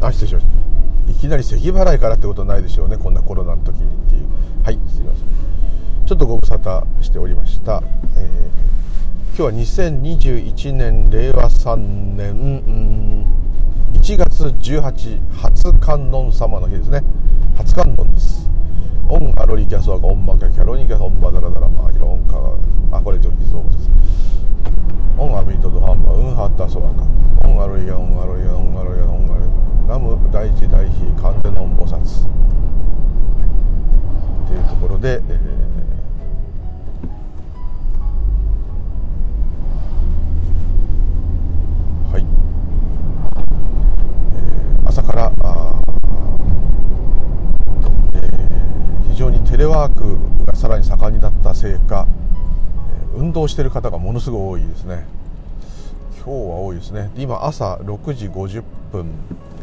あ失礼しました。いきなり咳払いからってことないでしょうね。こんなコロナの時にっていう。はいすいません。ちょっとご無沙汰しておりました、えー、今日は2021年令和3年、うん1月18初観音様の日ですね。初観音です。オンアロリキャスワがオンマキャキャロニキャオンバダラダラマーキロオンカあこれ上手そうです。オンアミートドハンバウンハッタソワカ。オンアロリアオンアロリアオンアロリアオンアロリアナム大事大悲完全の菩薩、はい、っていうところで、えーからえー、非常にテレワークがさらに盛んになったせいか、え運動している方がものすごい多いですね。今日は多いですね。今朝6時50分、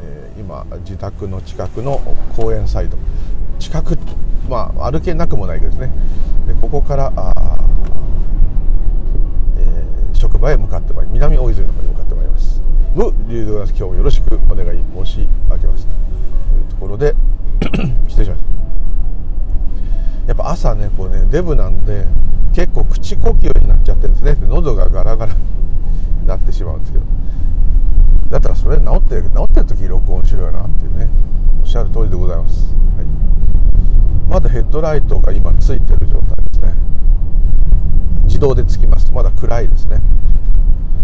えー、今自宅の近くの公園サイド。近くまあ歩けなくもないけどですね。でここからあ、えー、職場へ向かってまいり南大泉の方に向かってまいります。無流動今日もよろしくお願い申し上げますというところで 失礼しました。やっぱ朝ねこうねデブなんで結構口呼吸になっちゃってるんですね。喉がガラガラになってしまうんですけどだったらそれ治って治ってる時録音しろよなっていうね。おっしゃる通りでございます、はい、まだヘッドライトが今ついてる状態ですね。自動でつきます。まだ暗いですね。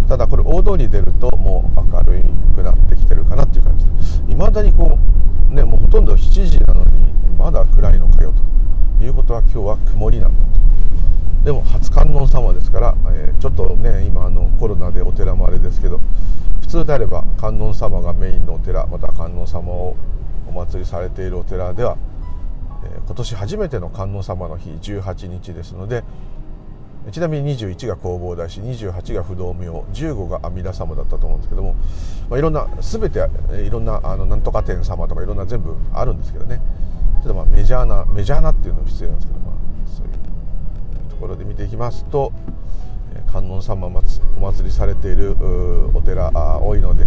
ただこれ大通り出るともう明るくなってきてるかなっていう感じ。いまだにこうねもうほとんど7時なのにまだ暗いのかよということは今日は曇りなんだと。でも初観音様ですから、えー、ちょっとね今あのコロナでお寺もあれですけど普通であれば観音様がメインのお寺また観音様をお祭りされているお寺では、えー、今年初めての観音様の日18日ですのでちなみに21が弘法大師28が不動明15が阿弥陀様だったと思うんですけども、まあ、いろんな全ていろんなあのなんとか天様とかいろんな全部あるんですけどね。ちょっとまあメジャーなメジャーなっていうのも必要なんですけど、まあ、そういうころで見ていきますと観音様お祭りされているお寺多いので、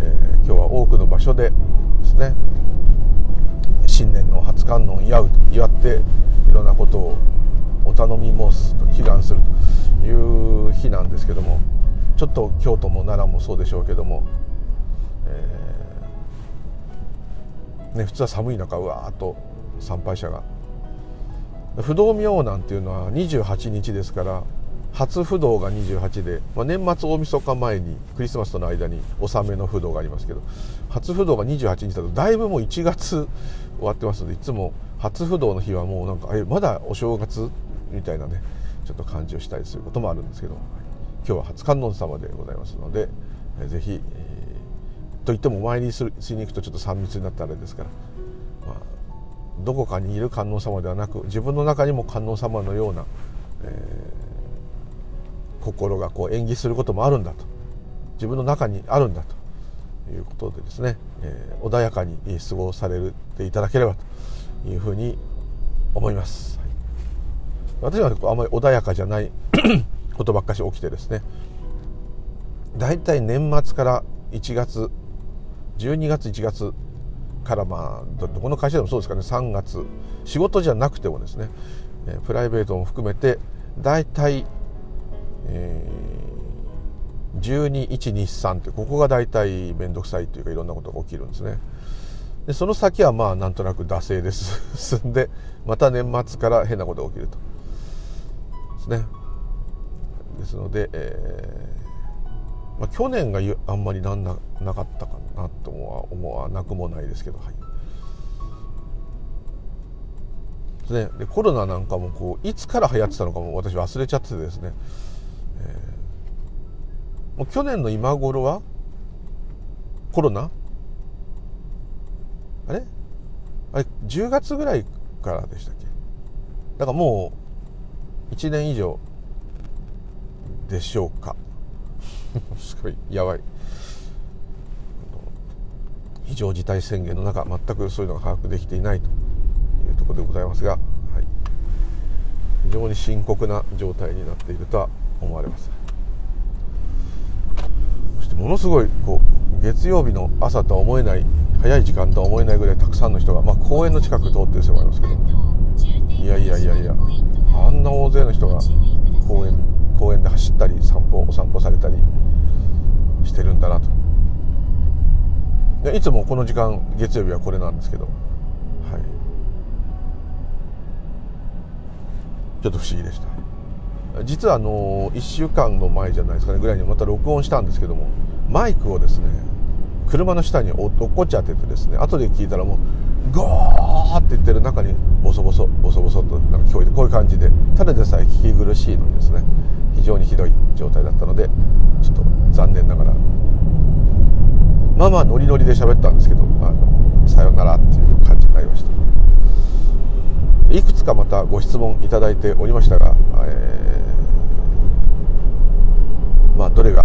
え、今日は多くの場所でですね新年の初観音祝うと祝っていろんなことをお頼み申すと祈願するという日なんですけどもちょっと京都も奈良もそうでしょうけども、えー、ね、普通は寒い中うわーっと参拝者が不動明王なんていうのは28日ですから初不動が28で、まあ、年末大晦日前にクリスマスとの間に納めの不動がありますけど初不動が28日だとだいぶもう1月終わってますのでいつも初不動の日はもうなんかえまだお正月みたいなねちょっと感じをしたりすることもあるんですけど今日は初観音様でございますので是非、えー、といってもお参りするしに行くとちょっと3密になったあれですから、まあ、どこかにいる観音様ではなく自分の中にも観音様のような、えー、心がこう演技することもあるんだと。自分の中にあるんだと。いうことでですね、えー、穏やかに過ごされていただければというふうに思います。私はあまり穏やかじゃない ことばっかし起きてですね大体年末から1月12月1月からまあどこの会社でもそうですかね。3月。仕事じゃなくてもですね。プライベートも含めて大体、えー、12123ってここが大体面倒くさいというかいろんなことが起きるんですね。でその先はまあなんとなく惰性で 進んでまた年末から変なことが起きると。ですね。ですので、えー、まあ、去年があんまりなんななかったかなとは思わなくもないですけど、はい。ね、でコロナなんかもこういつから流行ってたのかも私忘れちゃっててですね、えー、もう去年の今頃はコロナ？あれ？あれ10月ぐらいからでしたっけ？だからもう1年以上でしょうか。すごいやばい。非常事態宣言の中全くそういうのが把握できていないというところでございますが、はい、非常に深刻な状態になっているとは思われます。そしてものすごいこう月曜日の朝とは思えない早い時間とは思えないぐらいたくさんの人が、まあ、公園の近く通ってる人もありますけど。いやいやいやいや。あんな大勢の人が公園公園で走ったり散歩お散歩されたり。してるんだなと。でいつもこの時間月曜日はこれなんですけど、はい、ちょっと不思議でした。実はあの1週間の前じゃないですかね。ぐらいにまた録音したんですけどもマイクをですね車の下に落っこっちゃっててですね後で聞いたらもうゴーって言ってる中にボソボソボソボソとなんか聞こえてこういう感じで。ただでさえ聞き苦しいのにですね。非常にひどい状態だったのでちょっと残念ながら。まあまあノリノリで喋ったんですけどあのさよならっていう感じになりました。いくつかまたご質問いただいておりましたが、えー、まあどれが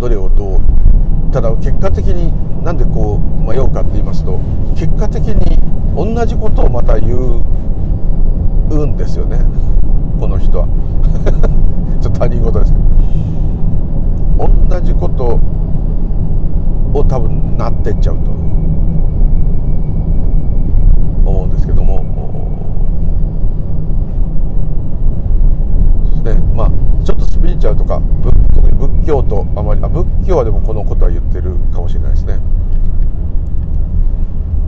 どれをどうただ結果的になんでこう迷うかって言いますと結果的に同じことをまた言うんですよね。この人は。ちょっと他人事ですけど同じことを多分なってっちゃうと。思うんですけども。ね。まあちょっとスピリチュアルとか特に仏教とあまりあ仏教はでもこのことは言ってるかもしれないですね。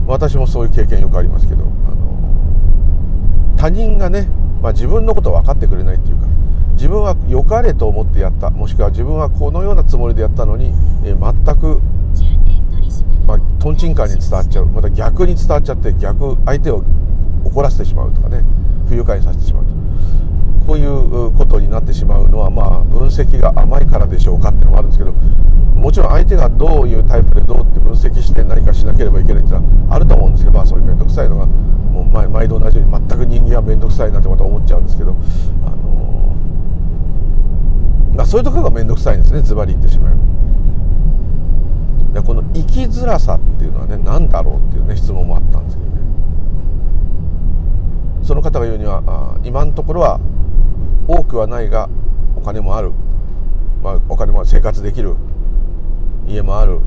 私もそういう経験よくありますけどあの他人がね、まあ、自分のことを分かってくれないっていうか自分は良かれと思ってやったもしくは自分はこのようなつもりでやったのに、えー、全くまあ、トンチンカンに伝わっちゃうまた逆に伝わっちゃって逆相手を怒らせてしまうとかね不愉快にさせてしまう。こういうことになってしまうのはまあ分析が甘いからでしょうかっていうのもあるんですけどもちろん相手がどういうタイプでどうって分析して何かしなければいけないっていうのはあると思うんですけどまあそういう面倒くさいのがもう毎毎度同じように全く人間は面倒くさいなってまた思っちゃうんですけどあのまあ、そういうところが面倒くさいんですねズバリ言ってしまえば。でこの生きづらさっていうのはね何だろうっていうね質問もあったんですけどねその方が言うにはあ今のところは多くはないがお金もある、まあ、お金も生活できる。家もある。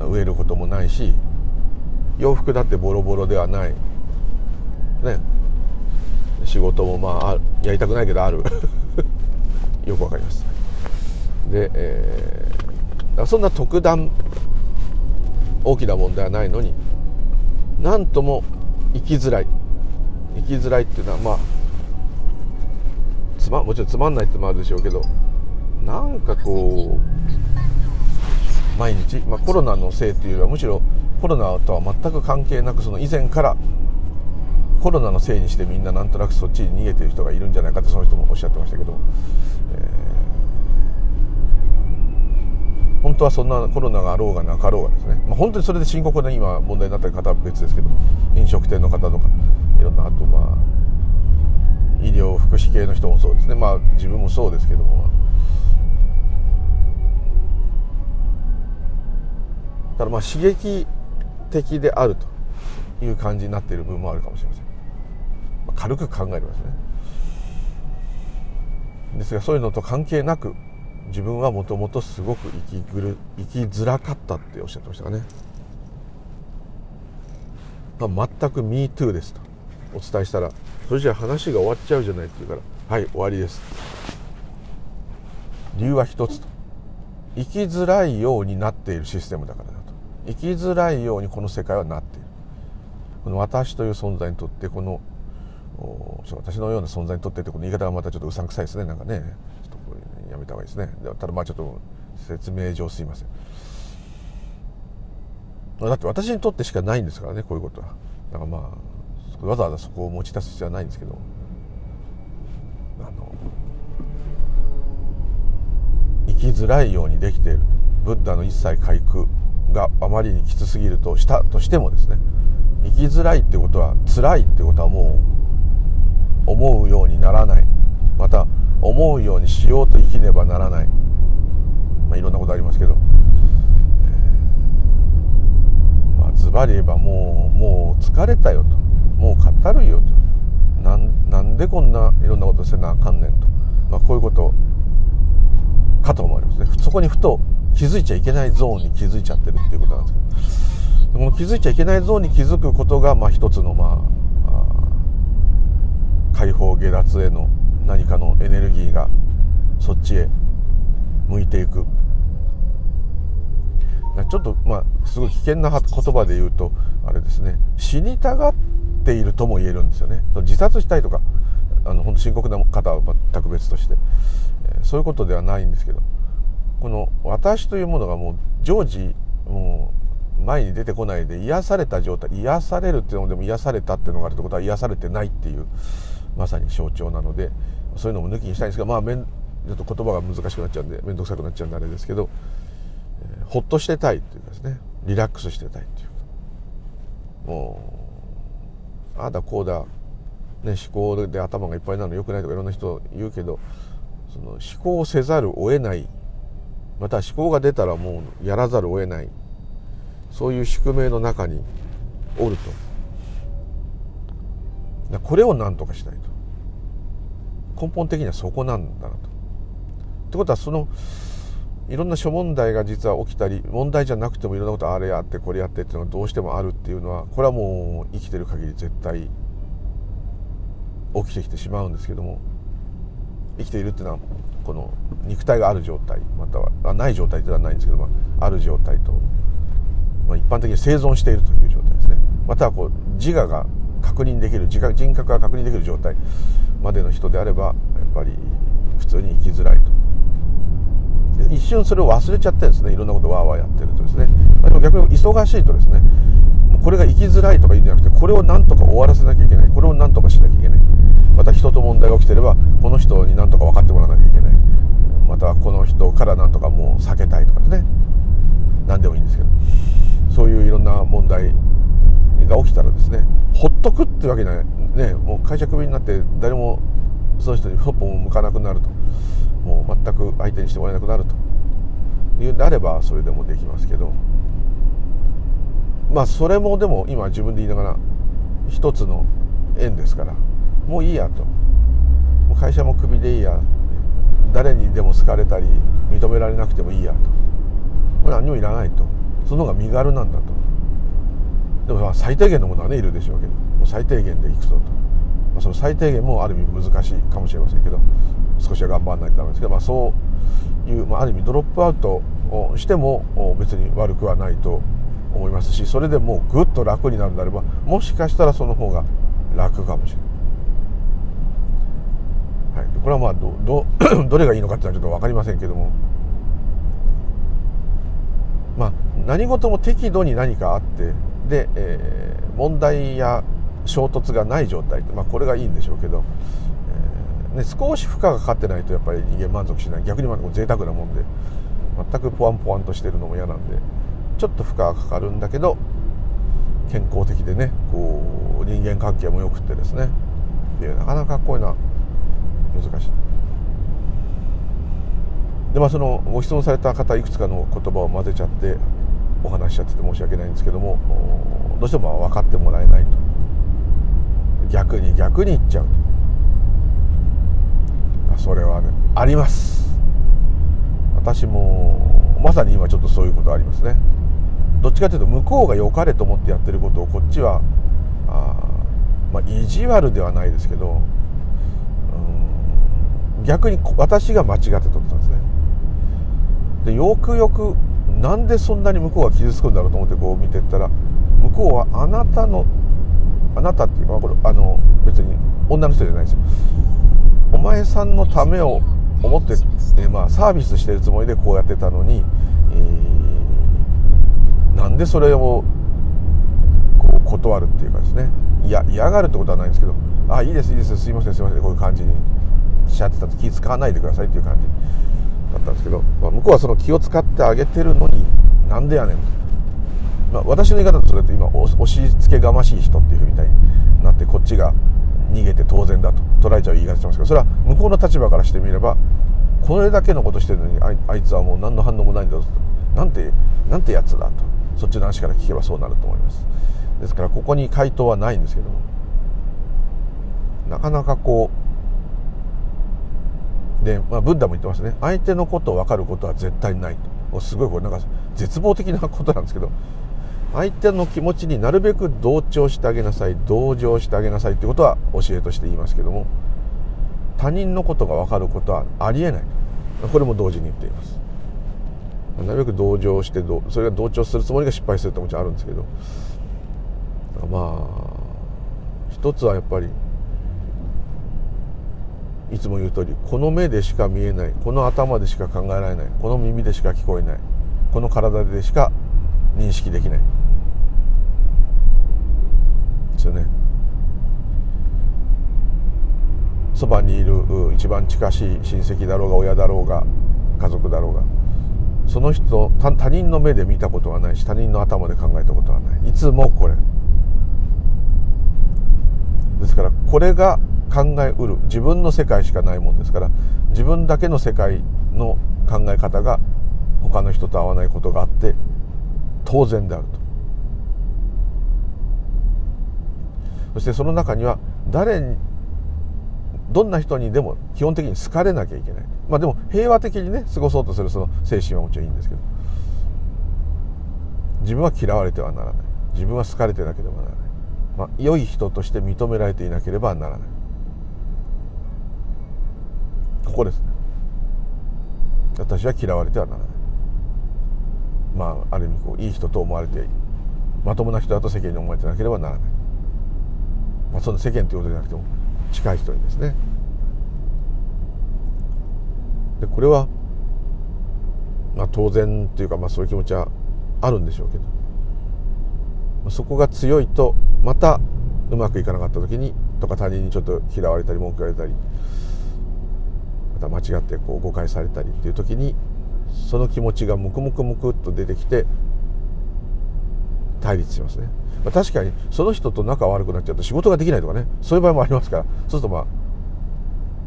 植えることもないし洋服だってボロボロではない。ね。仕事もまあやりたくないけどある。よくわかります。で、えー、そんな特段大きな問題はないのになんとも生きづらい。生きづらいっていうのはまあつまもちろんつまんないってのもあるでしょうけどなんかこう毎日、まあ、コロナのせいっていうよりはむしろコロナとは全く関係なくその以前からコロナのせいにしてみんななんとなくそっちに逃げてる人がいるんじゃないかってその人もおっしゃってましたけど、え本当はそんなコロナがあろうがなかろうがですね、まあ、本当にそれで深刻な今問題になっている方は別ですけど飲食店の方とかいろんなあとまあ医療福祉系の人もそうですね。まあ自分もそうですけども。ただまあ刺激的であるという感じになっている部分もあるかもしれません、まあ、軽く考えればですね。ですがそういうのと関係なく自分はもともとすごく生きぐる生きづらかったっておっしゃってましたかね、まあ、全く MeToo ですと。お伝えしたらそれじゃ話が終わっちゃうじゃないって言うからはい終わりです。理由は一つと。生きづらいようになっているシステムだからだと。生きづらいようにこの世界はなっている。この私という存在にとってこの私のような存在にとってってこの言い方がまたちょっとうさんくさいですね。なんかね。やめた方がいいですね。ただまあちょっと説明上すいません。だって私にとってしかないんですからねこういうことは。だからまあわざわざそこを持ち出す必要はないんですけど。あの生きづらいようにできている。ブッダの一切回復があまりにきつすぎるとしたとしてもですね。生きづらいってことは辛いってことはもう思うようにならない。また思うようにしようと生きねばならない、まあ、いろんなことありますけど、えー、まあ、ズバリ言えばもうもう疲れたよと。もう語るよと。なんなんでこんないろんなことせなあかんねんと、まあ、こういうことかと思いますね。そこにふと気づいちゃいけないゾーンに気づいちゃってるっていうことなんですけど。この気づいちゃいけないゾーンに気づくことが、まあ、一つのまあ解放下脱への何かのエネルギーがそっちへ向いていく。ちょっとまあすごい危険な言葉で言うとあれですね。死にたがっているとも言えるんですよね。自殺したいとかあの本当深刻な方は全く別として、そういうことではないんですけど。この私というものがもう常時もう前に出てこないで癒された状態癒されるっていうのでも癒されたっていうのがあるってことは癒されてないっていう。まさに象徴なのでそういうのも抜きにしたいんですがまあめんちょっと言葉が難しくなっちゃうんで面倒くさくなっちゃうんであれですけど、えー、ほっとしてたいっていうかですねリラックスしてたいっていう。もうああだこうだ、ね、思考で頭がいっぱいなのよくないとかいろんな人言うけどその思考せざるを得ないまた思考が出たらもうやらざるを得ないそういう宿命の中におると。これを何とかしないと。根本的にはそこなんだなと。ってことはそのいろんな諸問題が実は起きたり問題じゃなくてもいろんなことあれやってこれやってっていうのがどうしてもあるっていうのはこれはもう生きてる限り絶対起きてきてしまうんですけども生きているっていうのはこの肉体がある状態またはない状態ではないんですけど、まあ、ある状態と、まあ、一般的に生存しているという状態ですねまたはこう自我が確認できる自覚人格が確認できる状態までの人であればやっぱり普通に生きづらいと。一瞬それを忘れちゃってるんですね。いろんなことわーわーやってるとですね、ま、でも逆に忙しいとですねこれが生きづらいとか言うんじゃなくてこれを何とか終わらせなきゃいけない。これを何とかしなきゃいけない。また人と問題が起きてればこの人に何とか分かってもらわなきゃいけない。またこの人から何とかもう避けたいとかですね。何でもいいんですけど。そういういろんな問題起きたらですねほっとくってわけない。ねもう会社クビになって誰もその人にそっぽも向かなくなると。もう全く相手にしてもらえなくなると。いうんであればそれでもできますけど。まあそれもでも今自分で言いながら一つの縁ですからもういいやと。会社もクビでいいや。誰にでも好かれたり認められなくてもいいやと。何もいらないと。その方が身軽なんだと。でも最低限のものはねいるでしょうけど最低限でいくぞと、まあ、その最低限もある意味難しいかもしれませんけど少しは頑張らないとダメですけど、まあ、そういう、まあ、ある意味ドロップアウトをしても別に悪くはないと思いますしそれでもうぐっと楽になるんであればもしかしたらその方が楽かもしれない、はい、これはまあどど どれがいいのかっていうのはちょっと分かりませんけども。まあ何事も適度に何かあってで、えー、問題や衝突がない状態まあ、これがいいんでしょうけど、えー、ね、少し負荷がかかってないとやっぱり人間満足しない逆に贅沢なもんで全くポワンポワンとしてるのも嫌なんでちょっと負荷がかかるんだけど健康的でねこう人間関係もよくってですねいやなかなかこういうのは難しい。でまあそのご質問された方いくつかの言葉を混ぜちゃってお話しちゃってて申し訳ないんですけどもどうしても分かってもらえないと。逆に逆に言っちゃうと。それはねあります。私もまさに今ちょっとそういうことありますね。どっちかというと向こうが良かれと思ってやってることをこっちはあ、まあ、意地悪ではないですけど逆に私が間違って取ってたんですね。でよくよくなんでそんなに向こうが傷つくんだろうと思ってこう見てったら向こうはあなたのあなたっていうかこれあの別に女の人じゃないですよ。お前さんのためを思って、えー、まあ、サービスしてるつもりでこうやってたのに、えー、なんでそれをこう断るっていうかですね。いや嫌がるってことはないんですけど「あいいですいいですすいませんすいません」こういう感じにしちゃってたと気使わないでくださいっていう感じ。だったんですけど、まあ、向こうはその気を使ってあげてるのになんでやねん。と、まあ、私の言い方だとそれと今押し付けがましい人っていうふうみたいになってこっちが逃げて当然だと捉えちゃう言い方してますけどそれは向こうの立場からしてみればこれだけのことしてるのにあいつはもう何の反応もないんだと。なんてなんてやつだと。そっちの話から聞けばそうなると思います。ですからここに回答はないんですけども。なかなかこうで、まあ、ブッダも言ってますね。相手のことを分かることは絶対ないと。すごいこれなんか絶望的なことなんですけど。相手の気持ちになるべく同調してあげなさい同情してあげなさいってことは教えとして言いますけども。他人のことが分かることはありえない。これも同時に言っています。なるべく同情してそれが同調するつもりが失敗するってもちろんあるんですけど。まあ一つはやっぱりいつも言う通りこの目でしか見えないこの頭でしか考えられないこの耳でしか聞こえないこの体でしか認識できない。ですよね。そばにいる一番近しい親戚だろうが親だろうが家族だろうがその人他人の目で見たことはないし他人の頭で考えたことはない。いつもこれ。ですからこれが考えうる。自分の世界しかないもんですから自分だけの世界の考え方が他の人と合わないことがあって当然であると。そしてその中には誰にどんな人にでも基本的に好かれなきゃいけない。まあでも平和的にね過ごそうとするその精神はもちろんいいんですけど自分は嫌われてはならない。自分は好かれてなければならない、まあ、良い人として認められていなければならない。ここですね。私は嫌われてはならない。まあある意味こういい人と思われてまともな人だと世間に思われてなければならない、まあ、その世間ということじゃなくても近い人にですね。でこれは、まあ、当然というか、まあ、そういう気持ちはあるんでしょうけどそこが強いとまたうまくいかなかった時にとか他人にちょっと嫌われたり文句言われたりまた間違ってこう誤解されたりっていう時にその気持ちがムクムクムクっと出てきて対立しますね、まあ、確かにその人と仲悪くなっちゃうと仕事ができないとかね。そういう場合もありますから。そうするとまあ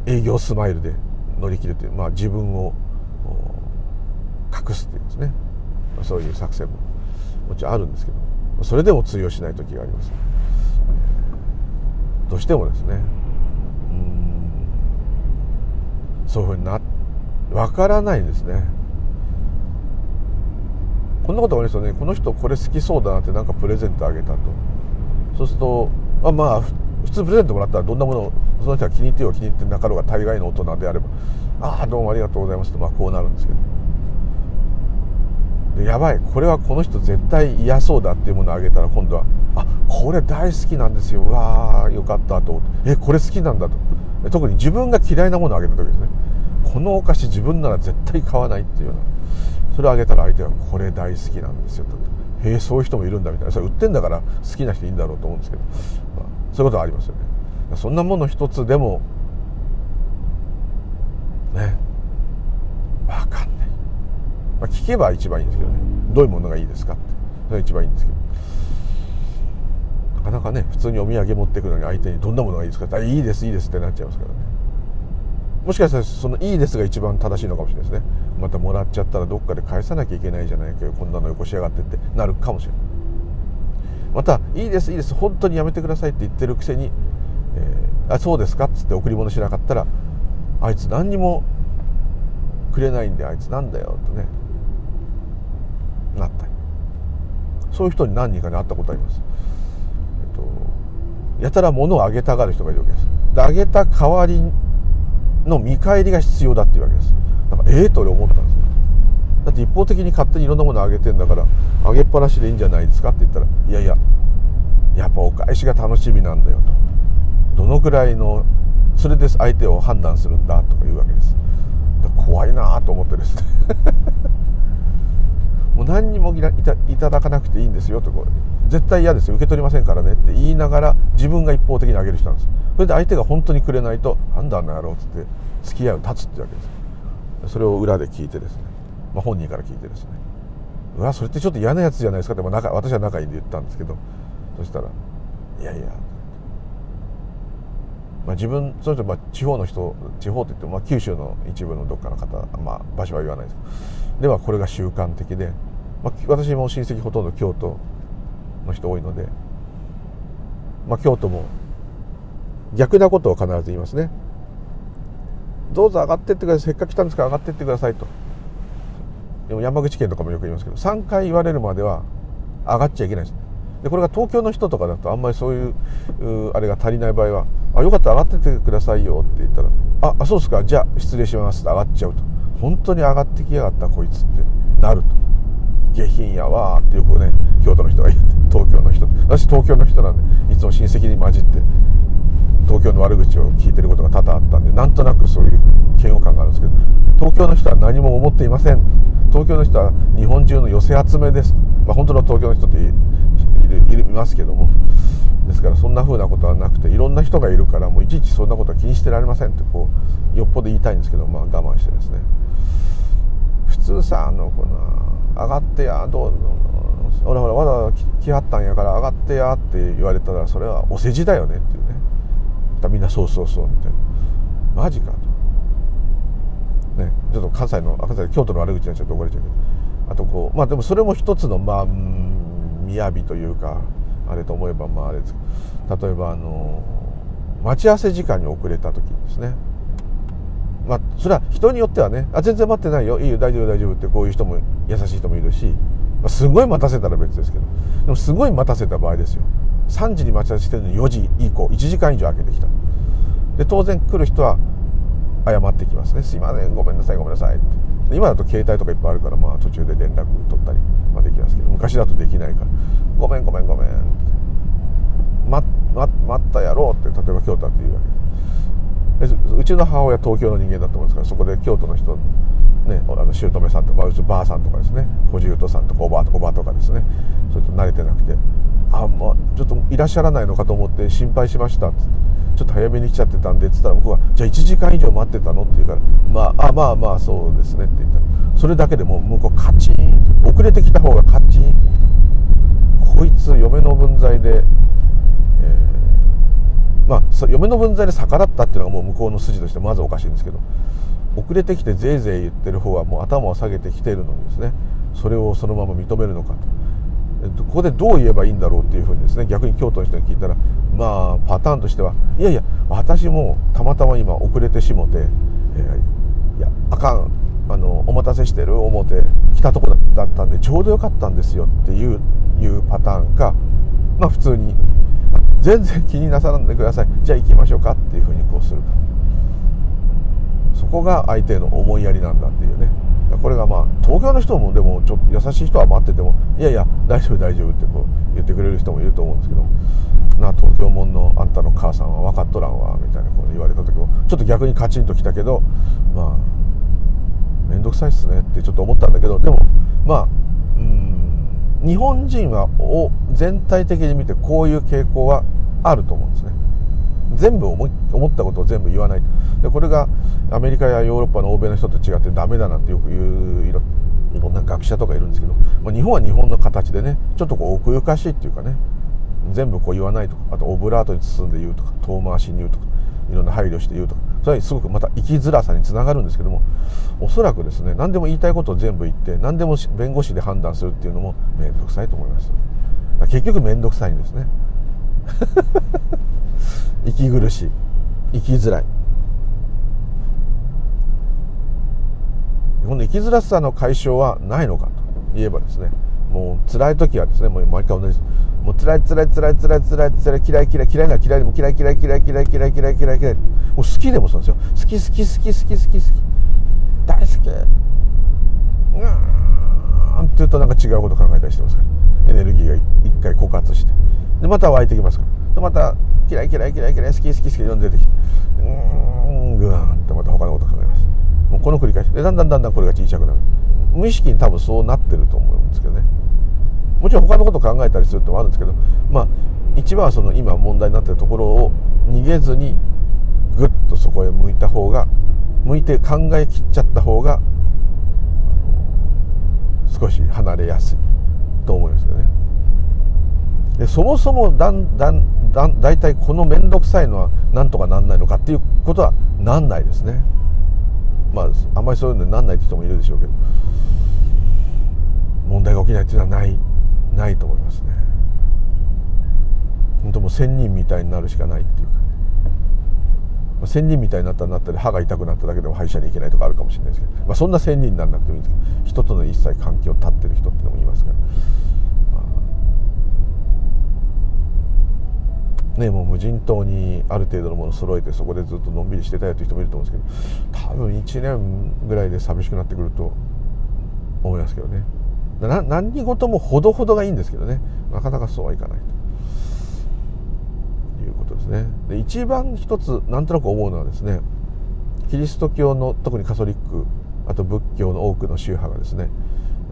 営業スマイルで乗り切るという、まあ、自分を隠すっていうんですね、まあ、そういう作戦ももちろんあるんですけど。それでも通用しない時があります、どうしてもですね。うん。そういうふうにな分からないんですね。こんなことがありますよね。この人これ好きそうだなってなんかプレゼントあげたと。そうするとあまあ普通プレゼントもらったらどんなものその人が気に入ってよ気に入ってなかろうが大概の大人であればああどうもありがとうございますとまあこうなるんですけど。でやばい。これはこの人絶対嫌そうだっていうものをあげたら今度はあこれ大好きなんですよ。わーよかったとえこれ好きなんだと。特に自分が嫌いなものをあげた時ですね。このお菓子自分なら絶対買わないっていうような。それをあげたら相手はこれ大好きなんですよと。へえそういう人もいるんだみたいな。それ売ってんだから好きな人いいんだろうと思うんですけど、まあ、そういうことはありますよね。そんなもの一つでもね分かんない、まあ、聞けば一番いいんですけどね。どういうものがいいですかって。それが一番いいんですけど。なかなかね普通にお土産持ってくのに相手にどんなものがいいですか？っていいですいいですってなっちゃいますからね。もしかしたらそのいいですが一番正しいのかもしれないですね。またもらっちゃったらどっかで返さなきゃいけないじゃないかよこんなのよこしやがってってなるかもしれない。またいいですいいです本当にやめてくださいって言ってるくせに、えー、あそうですかっつって贈り物しなかったらあいつ何にもくれないんであいつなんだよとねなったり。そういう人に何人かに会ったことあります、やたら物をあげたがる人がいるわけです。であげた代わりの見返りが必要だっていうわけです。なんかええー、と俺思ったんですだって一方的に勝手にいろんなものあげてんだからあげっぱなしでいいんじゃないですかって言ったらいやいややっぱお返しが楽しみなんだよと。どのくらいのそれで相手を判断するんだとか言うわけです。怖いなと思ってですね。もう何にもいただかなくていいんですよとこ絶対嫌ですよ。受け取りませんからねって言いながら自分が一方的にあげる人なんです。それで相手が本当にくれないと「なんだあの野郎」っつって付き合う立つってわけです。それを裏で聞いてですね、まあ、本人から聞いてですね「うわそれってちょっと嫌なやつじゃないですか」って、まあ、私は仲いいんで言ったんですけど。そしたら「いやいや」まあ、自分その人まあ地方の人地方って言っても、まあ、九州の一部のどっかの方、まあ、場所は言わないです。ではこれが習慣的で、まあ、私も親戚ほとんど京都の人多いので、まあ、京都も逆なことを必ず言いますね。どうぞ上がってってください。せっかく来たんですから上がってってくださいと。でも山口県とかもよく言いますけど3回言われるまでは上がっちゃいけないです。でこれが東京の人とかだとあんまりそういうあれが足りない場合は「あよかった上がっててくださいよ」って言ったら「あそうですか。じゃあ失礼します」って上がっちゃうと。本当に上がってきやがったこいつって。なると。下品やわってよくね京都の人が言って東京の人。私東京の人なんでいつも親戚に混じって東京の悪口を聞いてることが多々あったんでなんとなくそういう嫌悪感があるんですけど東京の人は何も思っていません。東京の人は日本中の寄せ集めです、まあ、本当の東京の人っているいますけども。ですからそんな風なことはなくていろんな人がいるからもういちいちそんなことは気にしてられませんってこうよっぽど言いたいんですけどまあ我慢してですね。普通さあのこの上がってやどうほらほらわざわざ来はったんやから上がってやって言われたらそれはお世辞だよねっていうね。みんなそうそうそうみたいなマジかと。ね。ちょっと関西の関西京都の悪口になっちゃうと怒られちゃうけど。あとこうまあでもそれも一つのまあ雅というかあれと思えばまああれです。例えばあの待ち合わせ時間に遅れた時ですね。まあ、それは人によってはねあ全然待ってないよ。いいよ大丈夫大丈夫ってこういう人も優しい人もいるし、まあ、すごい待たせたら別ですけど。でもすごい待たせた場合ですよ。3時に待ち合わせしてるのに4時以降1時間以上空けてきた。で当然来る人は謝ってきますね。すいません。ごめんなさい。ごめんなさい。って。今だと携帯とかいっぱいあるからまあ途中で連絡取ったり、ま、できますけど昔だとできないから。ごめんごめんごめん。って待ったやろうって例えば京都だって言うわけ。でうちの母親東京の人間だと思うんですからそこで京都の人ね、あの姑さんとかうちばあさんとかですね。小じゅうとさんとかおばおばとかですね。それと慣れてなくて「あまあちょっといらっしゃらないのかと思って心配しました」っつって「ちょっと早めに来ちゃってたんで」っつったら僕は「じゃあ1時間以上待ってたの?」って言うから「まああまあまあそうですね」って言った。らそれだけでもう向こうカチン遅れてきた方がカチン。こいつ嫁の分際でえまあ、嫁の分際で逆らったっていうのがもう向こうの筋としてまずおかしいんですけど遅れてきてぜいぜい言ってる方はもう頭を下げてきてるのにですねそれをそのまま認めるのかと。えっとここでどう言えばいいんだろうっていうふうにですね逆に京都の人に聞いたらまあパターンとしてはいやいや私もたまたま今遅れてしもて、えー、いやあかんあのお待たせしてる思って来たとこだったんでちょうどよかったんですよっていういうパターンかまあ普通に全然気になさらんでください。じゃあ行きましょうかっていうふうにこうするか。そこが相手の思いやりなんだっていうね。これがまあ東京の人もでもちょっと優しい人は待っててもいやいや大丈夫大丈夫ってこう言ってくれる人もいると思うんですけどな東京もんのあんたの母さんは分かっとらんわみたいなこと言われた時もちょっと逆にカチンときたけどまあ面倒くさいっすねってちょっと思ったんだけどでもまあうん日本人は全体的に見てこういう傾向はあると思うんですね。全部思い思ったことを全部言わないでこれがアメリカやヨーロッパの欧米の人と違ってダメだなんてよく言ういろいろんな学者とかいるんですけど、まあ、日本は日本の形でねちょっとこう奥ゆかしいっていうかね全部こう言わないとかあとオブラートに包んで言うとか遠回しに言うとかいろんな配慮して言うとかそれはすごくまた生きづらさにつながるんですけどもおそらくですね何でも言いたいことを全部言って何でも弁護士で判断するっていうのも面倒くさいと思います。結局面倒くさいんですね。息苦しい生きづらい。この生きづらさの解消はないのかと言えばですねもう辛い時はですねもう毎回同じです。もう辛い辛い辛い辛い辛い辛い嫌い嫌い嫌いな嫌いでも嫌い嫌い嫌い嫌い嫌い嫌い嫌い嫌いもう好きでもそうですよ。好き好き好き好き好き好き大好き。うんって言うとなんか違うこと考えたりしてますから。エネルギーが一回枯渇して。でまた湧いてきますから。でまた嫌い嫌い嫌い嫌い好き好き好き読んで出てきてうーんぐわーってまた他のこと考えます。もうこの繰り返し。でだんだんだんだんこれが小さくなる。無意識に多分そうなってると思うんですけどね。もちろん他のこと考えたりするってもあるんですけどまあ一番はその今問題になってるところを逃げずにぐっとそこへ向いた方が向いて考えきっちゃった方が少し離れやすいと思いますよね。でそもそもだんだんだん大体この面倒くさいのはなんとかなんないのかっていうことはなんないですね。まああんまりそういうのになんないって人もいるでしょうけど。問題が起きないっていうのはないないと思いますね。本当もう仙人みたいになるしかないっていうか。仙人みたいになったらなったり歯が痛くなっただけでも歯医者に行けないとかあるかもしれないですけど、まあ、そんな仙人にならなくてもいいんですけど。人との一切関係を断ってる人ってのもいますから、まあ、ねもう無人島にある程度のものを揃えてそこでずっとのんびりしてたよという人もいると思うんですけど多分1年ぐらいで寂しくなってくると思いますけどね。何事もほどほどがいいんですけどね。なかなかそうはいかないと。いうことですね。で一番一つなんとなく思うのはですねキリスト教の特にカソリックあと仏教の多くの宗派がですね、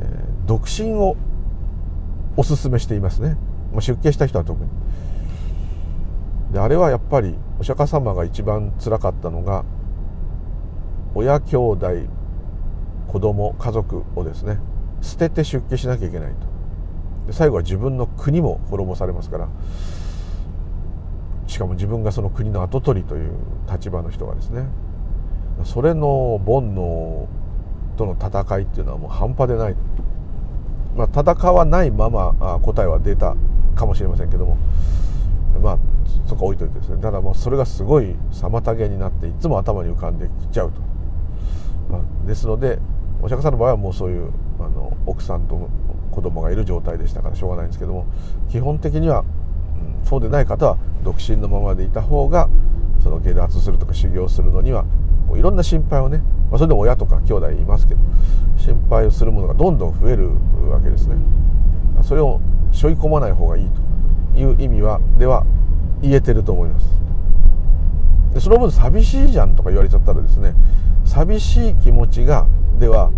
えー、独身をお勧めしていますね、まあ、出家した人は特に。であれはやっぱりお釈迦様が一番つらかったのが親兄弟子供家族をですね捨てて出家しなきゃいけないと。で最後は自分の国も滅ぼされますからしかも自分がその国の跡取りという立場の人がですねそれの煩悩との戦いっていうのはもう半端でない、まあ、戦わないまま答えは出たかもしれませんけどもまあそこ置いといてですね。ただもうそれがすごい妨げになっていつも頭に浮かんできちゃうと、まあ、ですのでお釈迦さんの場合はもうそういうあの奥さんと子供がいる状態でしたからしょうがないんですけども基本的にはうんそうでない方は独身のままでいた方がその下脱するとか修行するのにはこういろんな心配をね、まあ、それでも親とか兄弟いますけど心配をするものがどんどん増えるわけですね。それを背負い込まない方がいいと。いう意味はでは言えてると思います。でその分寂しいじゃんとか言われちゃったらですね寂しい気持ちがでは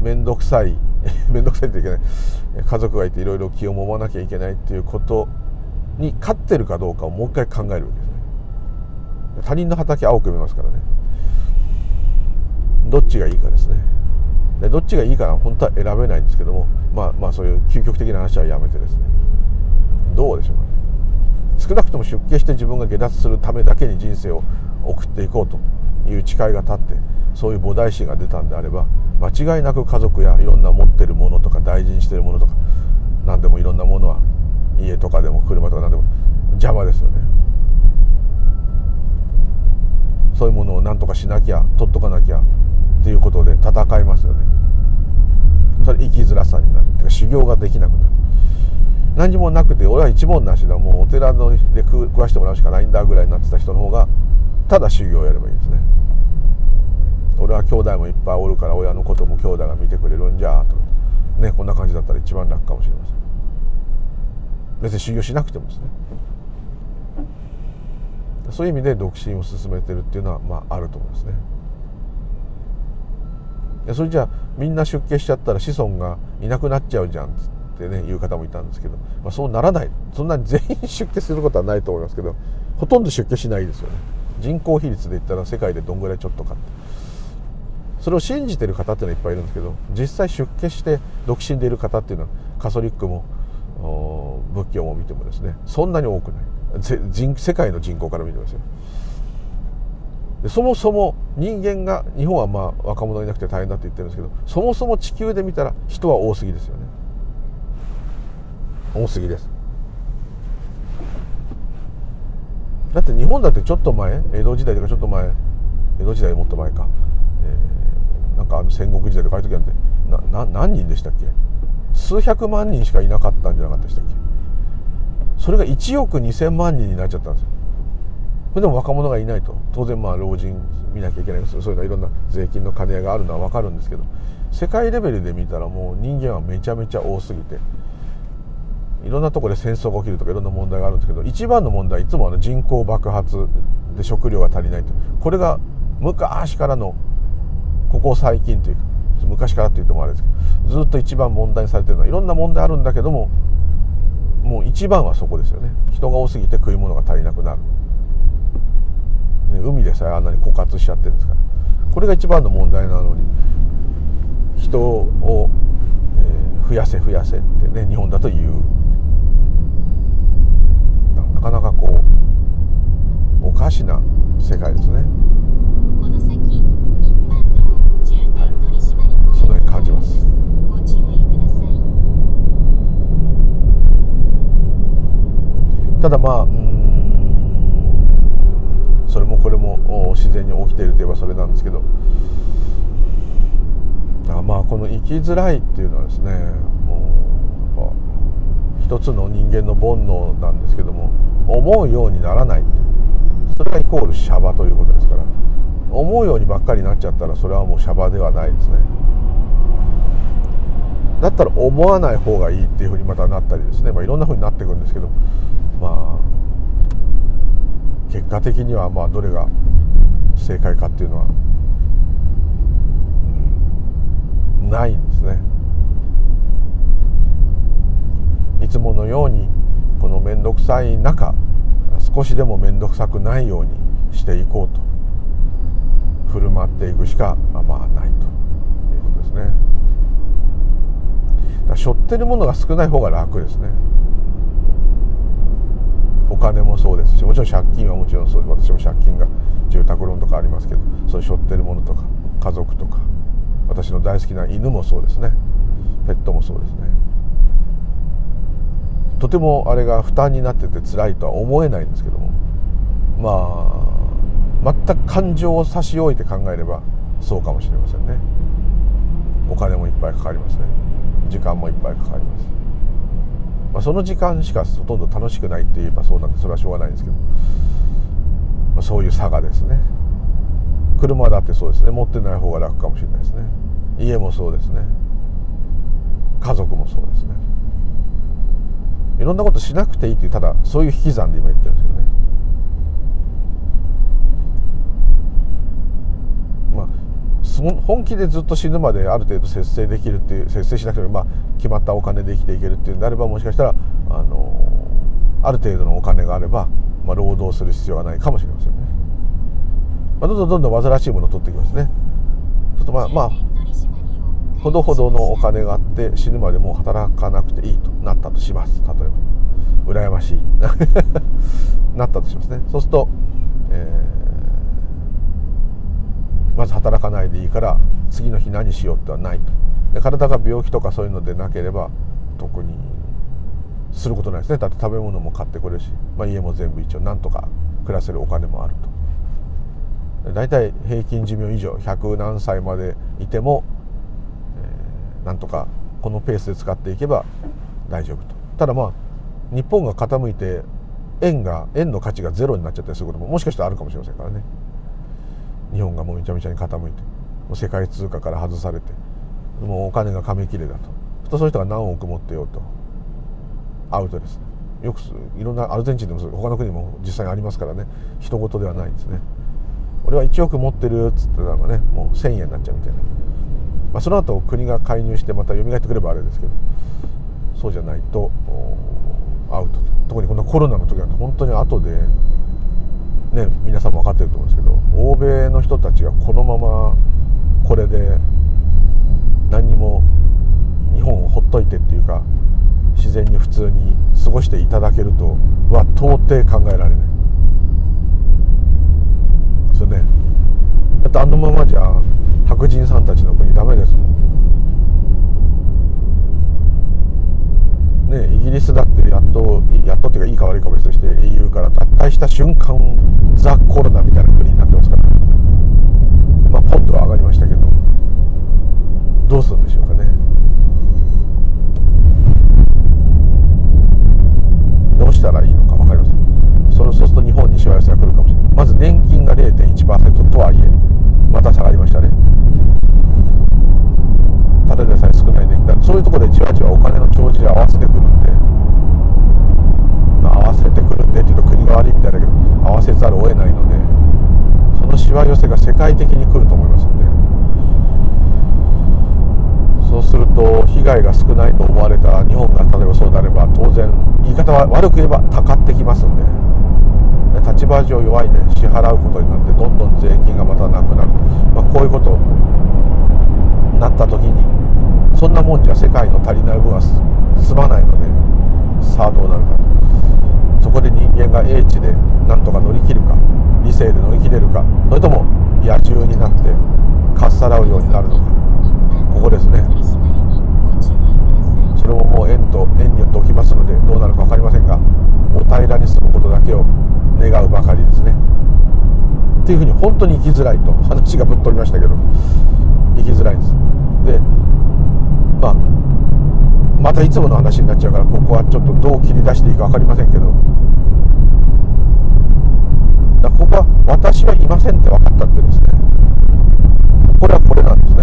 面倒くさい 面倒くさいといけない家族がいていろいろ気をもまなきゃいけないっていうことに勝ってるかどうかをもう一回考えるわけですね。他人の畑青く見ますからね。どっちがいいかですね。でどっちがいいかは本当は選べないんですけどもまあまあそういう究極的な話はやめてですね。どうでしょうか。少なくとも出家して自分が下脱するためだけに人生を送っていこうという誓いが立ってそういう菩提心が出たんであれば間違いなく家族やいろんな持ってるものとか大事にしてるものとか何でもいろんなものは家とかでも車とか何でも邪魔ですよね。そういうものを何とかしなきゃ取っとかなきゃっていうことで戦いますよね。それ生きづらさになる。てか修行ができなくなる。何もなくて俺は一文なしだ。もうお寺ので食わしてもらうしかないんだぐらいになってた人の方がただ修行をやればいいですね。俺は兄弟もいっぱいおるから親のことも兄弟が見てくれるんじゃと。ねこんな感じだったら一番楽かもしれません。別に修行しなくてもですね。そういう意味で独身を進めてるっていうのはまああると思いますね。それじゃあみんな出家しちゃったら子孫がいなくなっちゃうじゃんっって。ってね言う方もいたんですけど、まあ、そうならない。そんなに全員出家することはないと思いますけどほとんど出家しないですよね。人口比率で言ったら世界でどんぐらいちょっとかって。それを信じてる方っていうのはいっぱいいるんですけど実際出家して独身でいる方っていうのはカソリックも仏教も見てもですねそんなに多くない。世界の人口から見てますよ。そもそも人間が日本はまあ若者いなくて大変だって言ってるんですけどそもそも地球で見たら人は多すぎですよね。多すぎです。だって日本だってちょっと前江戸時代とかちょっと前江戸時代もっと前か、えー、なんかあの戦国時代とかああいう時なんてなな何人でしたっけ？数百万人しかいなかったんじゃなかったでしたっけ？それが1億2000万人になっちゃったんですよ。それでも若者がいないと。当然まあ老人見なきゃいけない。ですそういういろんな税金の兼ね合いがあるのは分かるんですけど世界レベルで見たらもう人間はめちゃめちゃ多すぎていろんなところで戦争が起きるとかいろんな問題があるんですけど一番の問題はいつもあの人口爆発で食料が足りないと。これが昔からのここ最近というか昔からって言ってもあれですけどずっと一番問題にされてるのはいろんな問題あるんだけどももう一番はそこですよね。人が多すぎて食い物が足りなくなる、ね、海でさえあんなに枯渇しちゃってるんですから。これが一番の問題なのに人を、増やせ増やせってね日本だと言う。かなかこうおかしな世界ですね。感じます。ただまあそれもこれも自然に起きているといえばそれなんですけど。まあこの生きづらいっていうのはですね一つの人間の煩悩なんですけども思うようにならないそれがイコールシャバということですから。思うようにばっかりになっちゃったらそれはもうシャバではないですね。だったら思わない方がいいっていうふうにまたなったりですね、まあ、いろんなふうになっていくんですけど。まあ結果的にはまあどれが正解かっていうのは、うん、ないんですね。いつものようにこの面倒くさい中少しでも面倒くさくないようにしていこうと。振る舞っていくしかまあないと。いうことですね。だ背負ってるものが少ない方が楽ですね。お金もそうですしもちろん借金はもちろんそうです私も借金が住宅ローンとかありますけどそういう背負ってるものとか家族とか私の大好きな犬もそうですね。ペットもそうですね。とてもあれが負担になってて辛いとは思えないんですけども。まあ全く感情を差し置いて考えればそうかもしれませんね。お金もいっぱいかかりますね。時間もいっぱいかかります。まあ、その時間しかほとんど楽しくないって言えばそうなんでそれはしょうがないんですけど、まあ、そういう差がですね。車だってそうですね。持ってない方が楽かもしれないですね。家もそうですね。家族もそうですね。いろんなことしなくていいっていうただそういう引き算で今言ってるんですけどね。まあ本気でずっと死ぬまである程度節制できるっていう節制しなくても、まあ、決まったお金で生きていけるっていうんであればもしかしたらあのある程度のお金があれば、まあ、労働する必要がないかもしれませんね、まあ、どんどんどんどん煩わしいものを取ってきますね。そうするとまあまあほどほどのお金があって死ぬまでもう働かなくていいとなったとします。例えば。羨ましい。なったとしますね。そうすると、えーまず働かないでいいから次の日何しようってはないと。で体が病気とかそういうのでなければ特にすることないですね。だって食べ物も買ってくれるし、まあ、家も全部一応なんとか暮らせるお金もあると。大体平均寿命以上100何歳までいても、なんとかこのペースで使っていけば大丈夫と。ただまあ日本が傾いて円が円の価値がゼロになっちゃったりすることももしかしたらあるかもしれませんからね。日本がもうめちゃめちゃに傾いてもう世界通貨から外されてもうお金が紙切れだと。そういう人が何億持ってようと。アウトです。よくいろんなアルゼンチンでも他の国も実際ありますからね。人事ではないんですね。俺は1億持ってるっつってたのがねもう1000円になっちゃうみたいな、まあ、その後国が介入してまた蘇ってくればあれですけどそうじゃないとアウト特にこのコロナの時なんて本当に後でね、皆さんも分かってると思うんですけど欧米の人たちがこのままこれで何にも日本をほっといてっていうか自然に普通に過ごしていただけるとは到底考えられない。それね。だってあのままじゃ白人さんたちの国ダメですもん。ね、イギリスだってやっとやっとっていうかいいか悪いか別として EU から脱退した瞬間ザ・コロナみたいな国になってますから。まあポンドは上がりましたけどどうするんでしょうかね。どうしたらいいのか分かりません。それそうすると日本にしわ寄せが来るかもしれない。まず年金が0.1%とはいえまた下がりましたねただでさえ少ない年金だそういうところでじわじわお金の帳尻合わせてくるんで。合わせてくるんでっていうと国が悪いみたいだけど合わせざるを得ないのでそのしわ寄せが世界的に来ると思いますんで。そうすると被害が少ないと思われた日本が例えばそうであれば当然言い方は悪く言えばたかってきますんで。立場上弱いで支払うことになってどんどん税金がまたなくなる、まあ、こういうことになった時にそんなもんじゃ世界の足りない分は済まないのでさあどうなるか。そこで人間が英知でなんとか乗り切るか理性で乗り切れるかそれとも野獣になってかっさらうようになるのか。ここですね。それももう縁と縁によって起きますのでどうなるか分かりませんがお平らに住むことだけを願うばかりですね。っていうふうに本当に生きづらいと話がぶっ飛びましたけど生きづらいんです。でまたいつもの話になっちゃうからここはちょっとどう切り出していいか分かりませんけど。だここは私はいませんって分かったってですね。これはこれなんですね。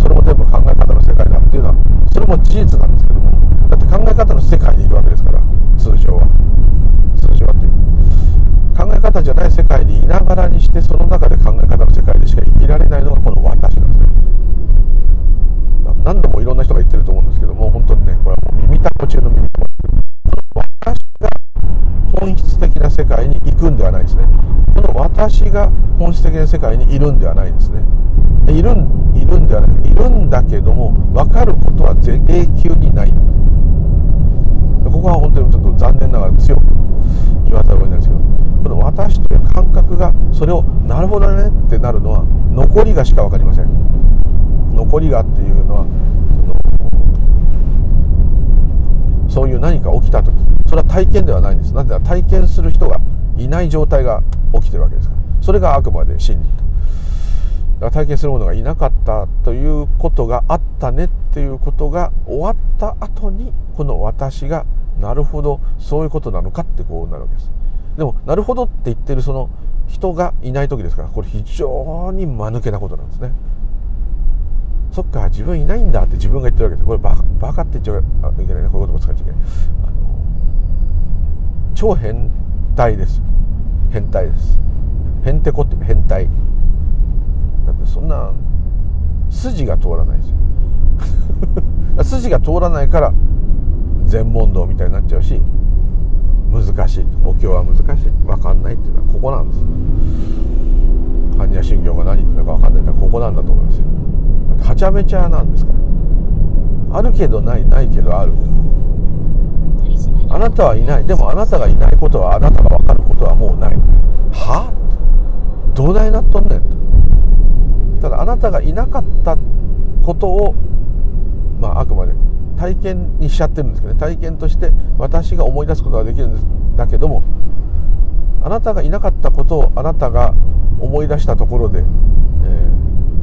それも全部考え方の世界だっていうのはそれも事実なんですけども。だって考え方の世界にいるわけですから通常は。通常はという。考え方じゃない世界にいながらにしてその中で考え方の世界でしか生きられないのがこの私なんですね。何度もいろんな人が言ってると思うんですけども本当にねこれはもう耳たこ中の耳たこ私が本質的な世界に行くんではないですね。この私が本質的な世界にいるんではないですね。いるんいるんではないいるんだけども分かることは永久にない。ここは本当にちょっと残念ながら強く言わざるを得ないんですけどこの私という感覚がそれをなるほどねってなるのは残りがしか分かりません。残りがっていうのはそのそういう何か起きた時それは体験ではないんです。なぜなら体験する人がいない状態が起きてるわけですから。それがあくまで真理と。だ体験するものがいなかったということがあったねっていうことが終わった後にこの私がなるほどそういうことなのかってこうなるわけです。でもなるほどって言ってるその人がいない時ですからこれ非常に間抜けなことなんですね。そっか自分いないんだって自分が言ってるわけです。これバカバカって言っちゃいけないね。こういう言葉使っちゃいけない。あの超変態です。変態です。へんてこって変態。だってそんな筋が通らないですよ。筋が通らないから全問答みたいになっちゃうし難しい。お経は難しい。分かんないっていうのはここなんです。般若心経が何言ってるのか分かんないってのはここなんだと思いますよ。はちゃめちゃなんですか？らあるけどないないけどある。あなたはいない。でもあなたがいないことはあなたが分かることはもうない。は？どうだいなっとんねんと。ただあなたがいなかったことをまああくまで体験にしちゃってるんですけどね。体験として私が思い出すことができるんだけどもあなたがいなかったことをあなたが思い出したところで、えー、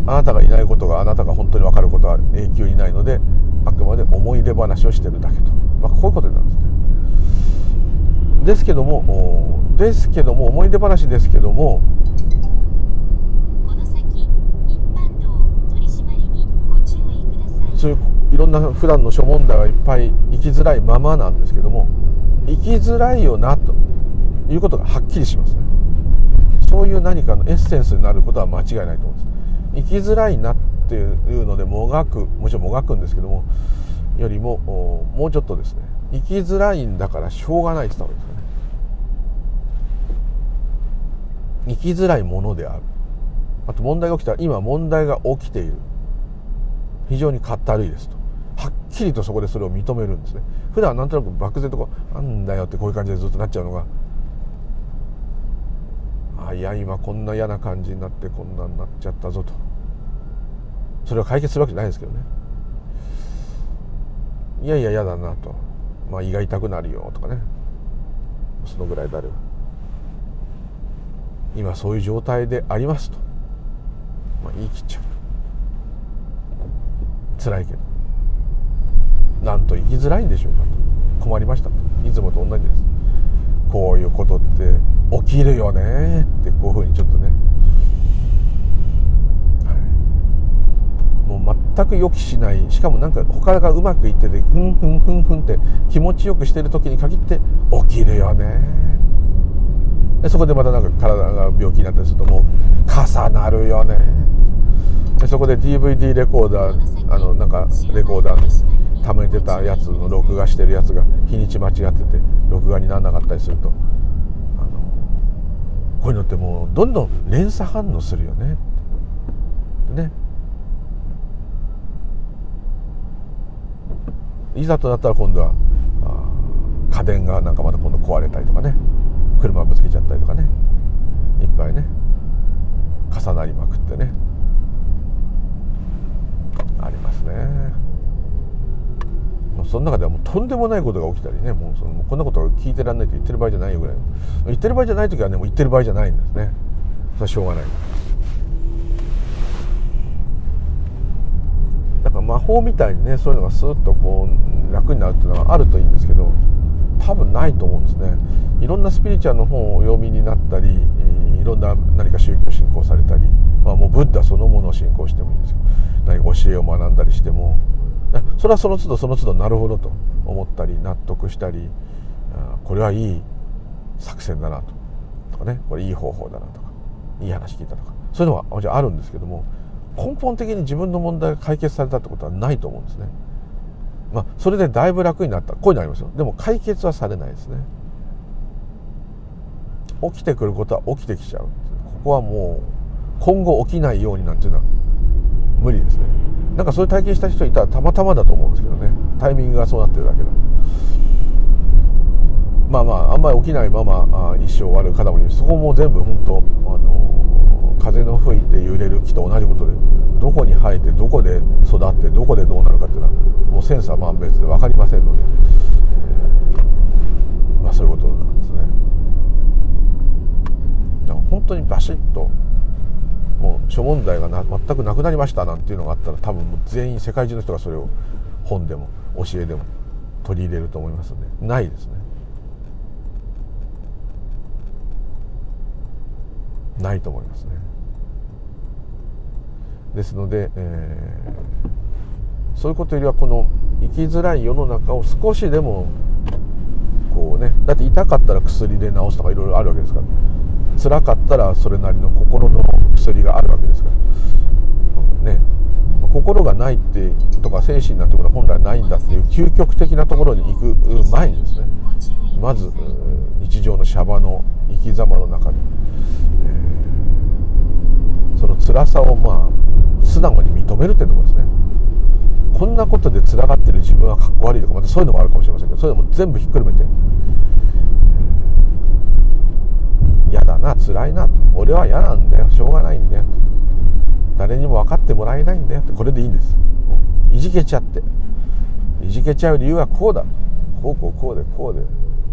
あなたがいないことがあなたが本当に分かることは永久にないのであくまで思い出話をしてるだけと、まあ、こういうことになるんですね。ですけどもですけども思い出話ですけどもそういういろんな普段の諸問題はいっぱい生きづらいままなんですけども生きづらいよなということがはっきりしますね。そういう何かのエッセンスになることは間違いないと思うんです生きづらいなっていうのでもがくもちろんもがくんですけどもよりももうちょっとですね生きづらいんだからしょうがないって言った方がいいですね。生きづらいものである。あと問題が起きたら今問題が起きている。非常にかったるいですと。はっきりとそこでそれを認めるんですね。普段はなんとなく漠然とこうなんだよってこういう感じでずっとなっちゃうのがあいや今こんな嫌な感じになってこんなになっちゃったぞと。それを解決するわけじゃないですけどね。いやいや嫌だなと。まあ胃が痛くなるよとかね。そのぐらいである今そういう状態でありますと、まあ、言い切っちゃう。辛いけど。なんと生きづらいんでしょうかと。困りましたと。いつもと同じです。こういうことって起きるよねってこういうふうにちょっとね、はい、もう全く予期しない。しかもなんか他がうまくいっててふんふんふんふんって気持ちよくしてる時に限って起きるよね。でそこでまたなんか体が病気になったりするともう重なるよね。でそこで DVD レコーダーあのなんかレコーダーに溜めてたやつの録画してるやつが日にち間違ってて録画にならなかったりするとあのこういうのってもうどんどん連鎖反応するよね。ね。いざとなったら今度は家電がなんかまた今度壊れたりとかね車ぶつけちゃったりとかねいっぱいね重なりまくってねありますね、その中ではもうとんでもないことが起きたりねもうそのこんなことを聞いてらんないと言ってる場合じゃないよぐらい言ってる場合じゃない時はねもう言ってる場合じゃないんですね。それはしょうがない。か魔法みたいにねそういうのがスーッとこう楽になるっていうのはあるといいんですけど多分ないと思うんですね。いろんなスピリチュアルの本をお読みになったりいろんな何か宗教を信仰されたり、まあ、もうブッダそのものを信仰してもいいんですけど何か教えを学んだりしても。それはその都度その都度なるほどと思ったり納得したりこれはいい作戦だなと。とかねこれいい方法だなとかいい話聞いたとか。そういうのはじゃあるんですけども根本的に自分の問題が解決されたってことはないと思うんですね。まあ、それでだいぶ楽になった。こういうのありますよ。でも解決はされないですね。起きてくることは起きてきちゃうここはもう今後起きないようになんていうのは無理ですね。なんかそういう体験した人いたらたまたまだと思うんですけどね。タイミングがそうなってるだけだと。まあまああんまり起きないままあ一生終わる方もいるしそこも全部本当あの風の吹いて揺れる木と同じことでどこに生えてどこで育ってどこでどうなるかっていうのはもう千差万別で分かりませんので、えー、まあそういうことなんですね。だから本当にバシッともう諸問題がな全くなくなりましたなんていうのがあったら多分もう全員世界中の人がそれを本でも教えでも取り入れると思いますのでないですね。ないと思いますね。ですので、えー、そういうことよりはこの生きづらい世の中を少しでもこうねだって痛かったら薬で治すとかいろいろあるわけですから辛かったらそれなりの心の薬があるわけですからね心がないってとか精神なんてことは本来ないんだっていう究極的なところに行く前にですねまず日常のシャバの生き様の中で、えー、その辛さをまあ素直に認めるっていうところですね。こんなことでつらがってる自分はかっこ悪いとかまたそういうのもあるかもしれませんけどそういうのも全部ひっくるめて嫌だな辛いな俺は嫌なんだよしょうがないんだよ誰にも分かってもらえないんだよってこれでいいんです。いじけちゃっていじけちゃう理由はこうだ。こうこうこうでこうで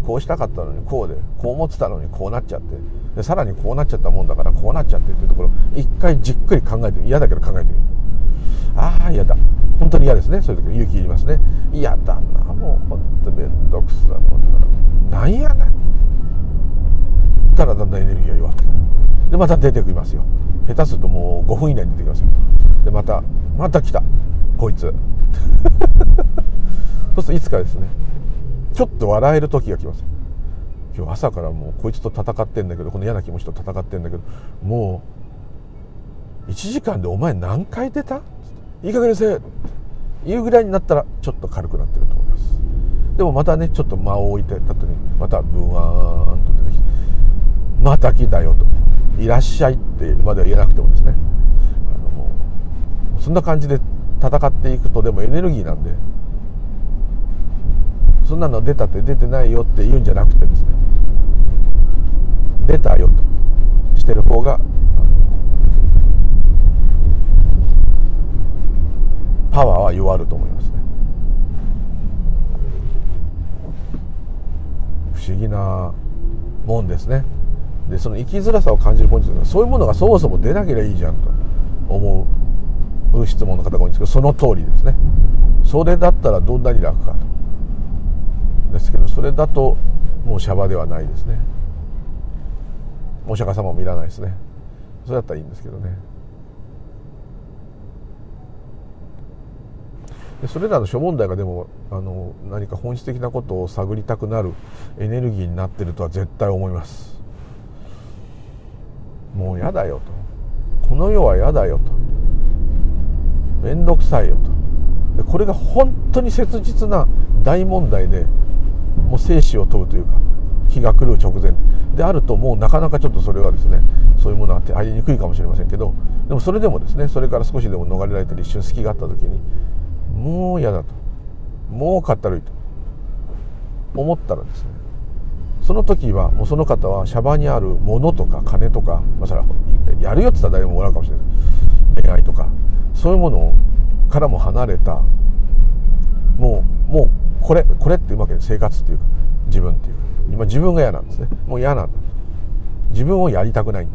こうしたかったのにこうでこう思ってたのにこうなっちゃってでさらにこうなっちゃったもんだからこうなっちゃってっていうところ一回じっくり考えてみ嫌だけど考えてみる。ああ嫌だ。本当に嫌ですね。そういう時勇気いりますね。嫌だな。もう本当めんどくさもんな。なんやねん。たらだんだんエネルギーが弱ってくる。でまた出てきますよ。下手するともう5分以内に出てきますよ。でまたまた来た。こいつ。そうするといつかですねちょっと笑える時が来ます今日朝からもうこいつと戦ってんだけどこの嫌な気持ちと戦ってんだけどもう1時間でお前何回出た？いい加減にせえ。いうぐらいになったらちょっと軽くなってると思います。でもまたねちょっと間を置いてた後にまたブワーンと出てきてまた来たよと。いらっしゃいってまでは言えなくてもですね。あのもうそんな感じで戦っていくとでもエネルギーなんでそんなの出たって出てないよって言うんじゃなくてですね。出たよとしてる方がパワーは弱ると思いますね。不思議なもんですね。でその生きづらさを感じるポイントはそういうものがそもそも出なければいいじゃんと思う質問の方が多いんですけどその通りですね。それだったらどんなに楽かと。ですけどそれだともうシャバではないですね。お釈迦様もいらないですね。それだったらいいんですけどね。それらの諸問題がでもあの何か本質的なことを探りたくなるエネルギーになってるとは絶対思います。もう嫌だよと。この世は嫌だよと。面倒くさいよと。これが本当に切実な大問題でもう生死を問うというか日が来る直前。であるともうなかなかちょっとそれはですねそういうものは入りにくいかもしれませんけどでもそれでもですねそれから少しでも逃れられたり一瞬隙があった時にもう嫌だと。もうかったるいと。思ったらですねその時はもうその方はシャバにあるものとか金とか、まあ、それはやるよって言ったら誰ももらうかもしれない。恋愛とかそういうものからも離れたもうもうこれこれってうまく生活っていうか自分っていう。今自分が嫌なんですね。もう嫌なんだ。自分をやりたくないん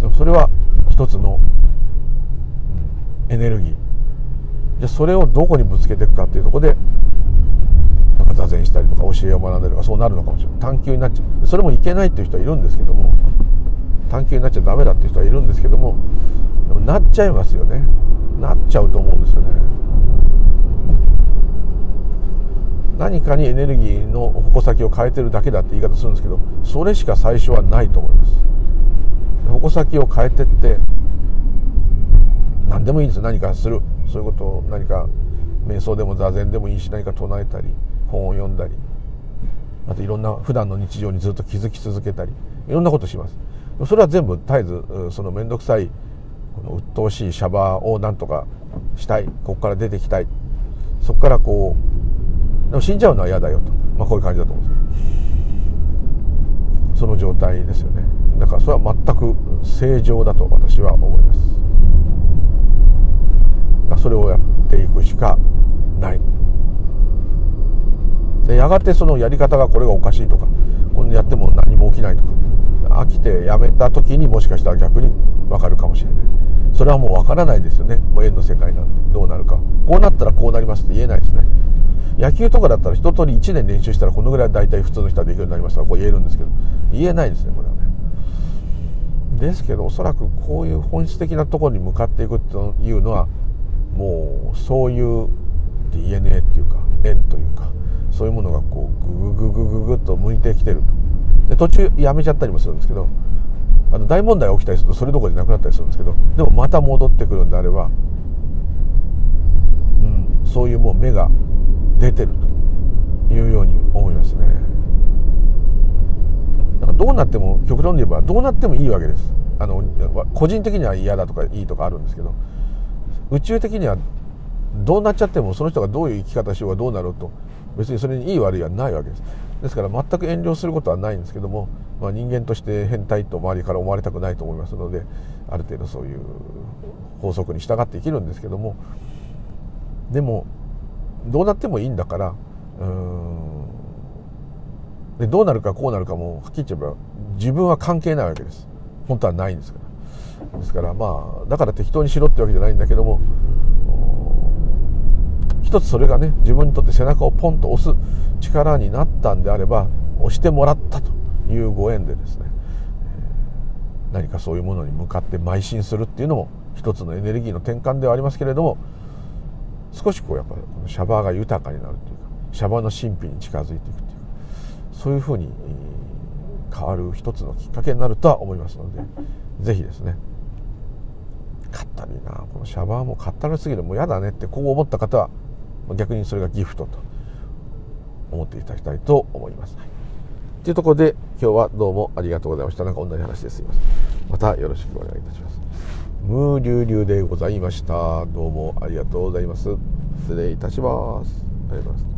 だ。それは一つの、エネルギー。じゃそれをどこにぶつけていくかっていうところでなんか座禅したりとか教えを学んだりとかそうなるのかもしれない。探求になっちゃう。それもいけないっていう人はいるんですけども探求になっちゃダメだっていう人はいるんですけどもでもなっちゃいますよね。なっちゃうと思うんですよね。何かにエネルギーの矛先を変えてるだけだって言い方するんですけどそれしか最初はないと思います。矛先を変えてって何でもいいんですよ。何かする。そういうことを何か瞑想でも座禅でもいいし何か唱えたり本を読んだり。あといろんな普段の日常にずっと気づき続けたり。いろんなことします。それは全部絶えずその面倒くさいこの鬱陶しいシャバをなんとかしたい。ここから出てきたい。そこからこうも死んじゃうのは嫌だよと、まあ、こういう感じだと思うんです。その状態ですよね。だからそれは全く正常だと私は思います。それをやっていくしかない。でやがてそのやり方がこれがおかしいとかこんなやっても何も起きないとか飽きてやめた時にもしかしたら逆に分かるかもしれない。それはもう分からないですよね。もう縁の世界なんてどうなるか。こうなったらこうなりますって言えないですね。野球とかだったら一通り1年練習したらこのぐらい大体普通の人はできるようになりますからこう言えるんですけど言えないですねこれはね。ですけどおそらくこういう本質的なところに向かっていくというのはもうそういう DNA っていうか縁というかそういうものがこうググググググと向いてきてると。で途中やめちゃったりもするんですけどあの大問題起きたりするとそれどころじゃなくなったりするんですけどでもまた戻ってくるんであれば、うん、そういうもう目が出てるというように思いますね。だからどうなっても極論で言えばどうなってもいいわけです。あの個人的には嫌だとかいいとかあるんですけど宇宙的にはどうなっちゃってもその人がどういう生き方しようがどうなろうと別にそれにいい悪いはないわけです。ですから全く遠慮することはないんですけども、まあ、人間として変態と周りから思われたくないと思いますのである程度そういう法則に従って生きるんですけどもでもどうなってもいいんだからうん。でどうなるかこうなるかもはっきり言えば自分は関係ないわけです。本当はないんですから。ですからまあだから適当にしろってわけじゃないんだけども一つそれがね自分にとって背中をポンと押す力になったんであれば押してもらったというご縁でですね何かそういうものに向かって邁進するっていうのも一つのエネルギーの転換ではありますけれども少しこうやっぱこのシャバーが豊かになるというかシャバの神秘に近づいていくというかそういうふうに変わる一つのきっかけになるとは思いますので是非ですねかったりなこのシャバーもかったるすぎるもう嫌だねってこう思った方は逆にそれがギフトと思っていただきたいと思います。というところで今日はどうもありがとうございました。なんか同じ話ですいません。またよろしくお願いいたします。ムーリュウリュウでございました。どうもありがとうございます。失礼いたします。ありがとうございます。